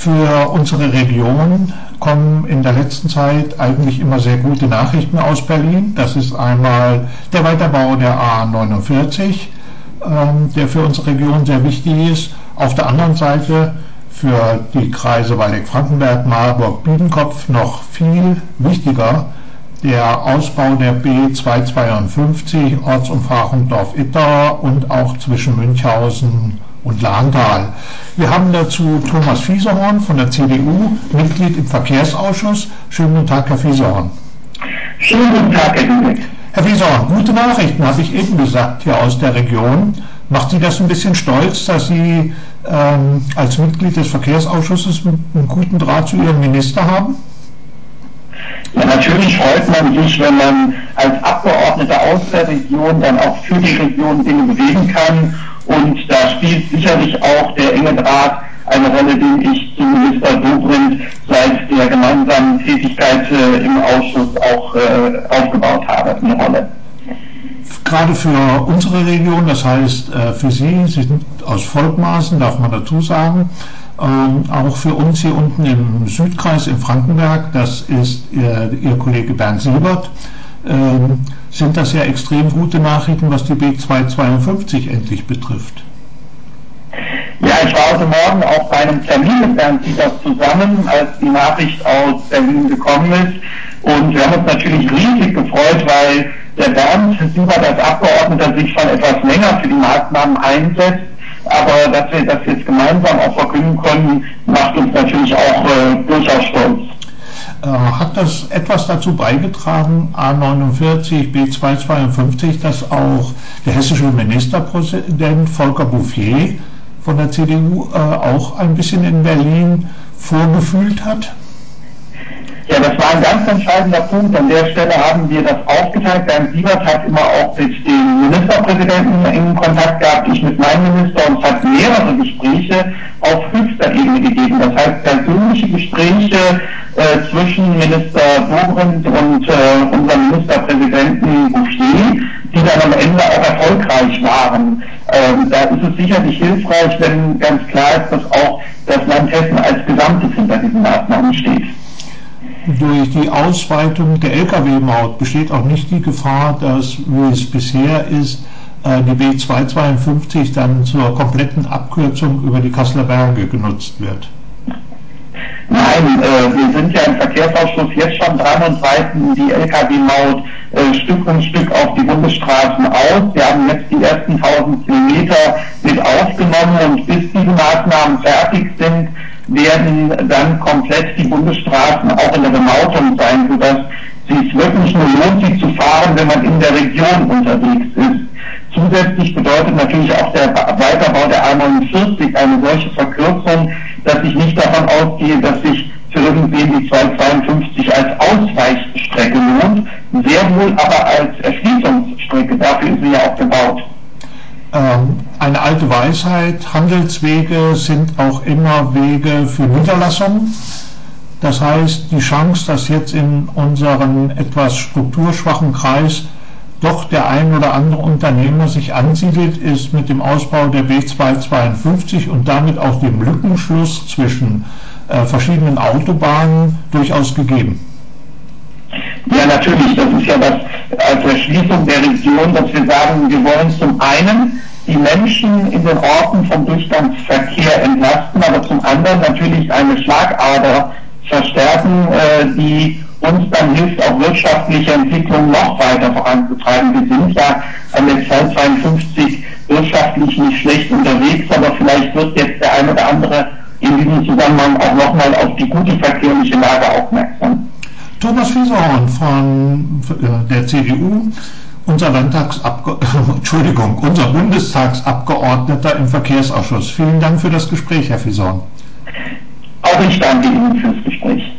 Für unsere Region kommen in der letzten Zeit eigentlich immer sehr gute Nachrichten aus Berlin. Das ist einmal der Weiterbau der A49, ähm, der für unsere Region sehr wichtig ist. Auf der anderen Seite für die Kreise Waldeck-Frankenberg, Marburg, Biedenkopf noch viel wichtiger der Ausbau der B252 Ortsumfahrung Dorf-Itter und auch zwischen Münchhausen und Lahntal. Wir haben dazu Thomas Fieserhorn von der CDU, Mitglied im Verkehrsausschuss. Schönen guten Tag, Herr Fieserhorn. Schönen guten Tag, Herr Lübeck. Herr Fieserhorn, gute Nachrichten, habe ich eben gesagt, hier aus der Region. Macht Sie das ein bisschen stolz, dass Sie ähm, als Mitglied des Verkehrsausschusses einen guten Draht zu Ihrem Minister haben? Ja, natürlich freut man sich, wenn man als Abgeordneter aus der Region dann auch für die Region Dinge bewegen kann. Und da spielt sicherlich auch der enge Draht eine Rolle, den ich zum Minister Dobrindt seit der gemeinsamen Tätigkeit äh, im Ausschuss auch äh, aufgebaut habe, eine Rolle. Gerade für unsere Region, das heißt äh, für Sie, Sie sind aus Volkmaßen, darf man dazu sagen, ähm, auch für uns hier unten im Südkreis in Frankenberg, das ist Ihr, Ihr Kollege Bernd Silbert, ähm, sind das ja extrem gute Nachrichten, was die B252 endlich betrifft. Ja, ich war heute Morgen auch bei einem Termin mit Bernd Siebert zusammen, als die Nachricht aus Berlin gekommen ist. Und wir haben uns natürlich riesig gefreut, weil der Bernd Siebert als Abgeordneter sich schon etwas länger für die Maßnahmen einsetzt aber dass wir das jetzt gemeinsam auch verkünden können, macht uns natürlich auch äh, durchaus stolz. Äh, hat das etwas dazu beigetragen, A49, B252, dass auch der hessische Ministerpräsident Volker Bouffier von der CDU äh, auch ein bisschen in Berlin vorgefühlt hat? Ja, das war ein ganz entscheidender Punkt. An der Stelle haben wir das aufgeteilt. Bernd Siebert hat immer auch mit dem Ministerpräsidenten in Kontakt gehabt, ich mit meinem Minister und es hat mehrere Gespräche auf höchster Ebene gegeben. Das heißt persönliche Gespräche äh, zwischen Minister Dobrindt und äh, unserem Ministerpräsidenten Bouffier, die dann am Ende auch erfolgreich waren. Ähm, da ist es sicherlich hilfreich, wenn ganz klar ist, dass auch das Land Hessen als Gesamtes hinter diesen Maßnahmen steht durch die Ausweitung der Lkw-Maut besteht auch nicht die Gefahr, dass, wie es bisher ist, äh, die B252 dann zur kompletten Abkürzung über die Kasseler Berge genutzt wird. Nein, äh, wir sind ja im Verkehrsausschuss jetzt schon dran und weiten die Lkw-Maut äh, Stück um Stück auf die Bundesstraßen aus. Wir haben jetzt die ersten 1000 Kilometer mit aufgenommen und bis diese Maßnahmen fertig sind, werden dann komplett die Bundesstraßen auch in der Bemautung sein, sodass sich wirklich nur lohnt, sie zu fahren, wenn man in der Region unterwegs ist. Zusätzlich bedeutet natürlich auch der Weiterbau der A49 eine solche Verkürzung, dass ich nicht davon ausgehe, dass sich für irgendwen die 252 als Ausweichstrecke lohnt, sehr wohl aber als Erschließungsstrecke. Dafür ist sie ja auch gebaut. Ähm, eine alte Weisheit, Handelswege sind auch immer Wege für Niederlassungen. Das heißt, die Chance, dass jetzt in unserem etwas strukturschwachen Kreis doch der ein oder andere Unternehmer sich ansiedelt, ist mit dem Ausbau der B252 und damit auch dem Lückenschluss zwischen äh, verschiedenen Autobahnen durchaus gegeben. Ja, natürlich. Das ist ja das als Erschließung der Region, dass wir sagen, wir wollen zum einen die Menschen in den Orten vom Durchgangsverkehr entlasten, aber zum anderen natürlich eine Schlagader verstärken, äh, die uns dann hilft, auch wirtschaftliche Entwicklung noch weiter voranzutreiben. Wir sind ja an der 252 wirtschaftlich nicht schlecht unterwegs, aber vielleicht wird jetzt der eine oder andere in diesem Zusammenhang auch nochmal auf die gute verkehrliche Lage aufmerksam. Thomas Fieserhorn von äh, der CDU, unser Landtagsabge Entschuldigung, unser Bundestagsabgeordneter im Verkehrsausschuss. Vielen Dank für das Gespräch, Herr Fieserhorn. Auch ich danke Ihnen fürs Gespräch.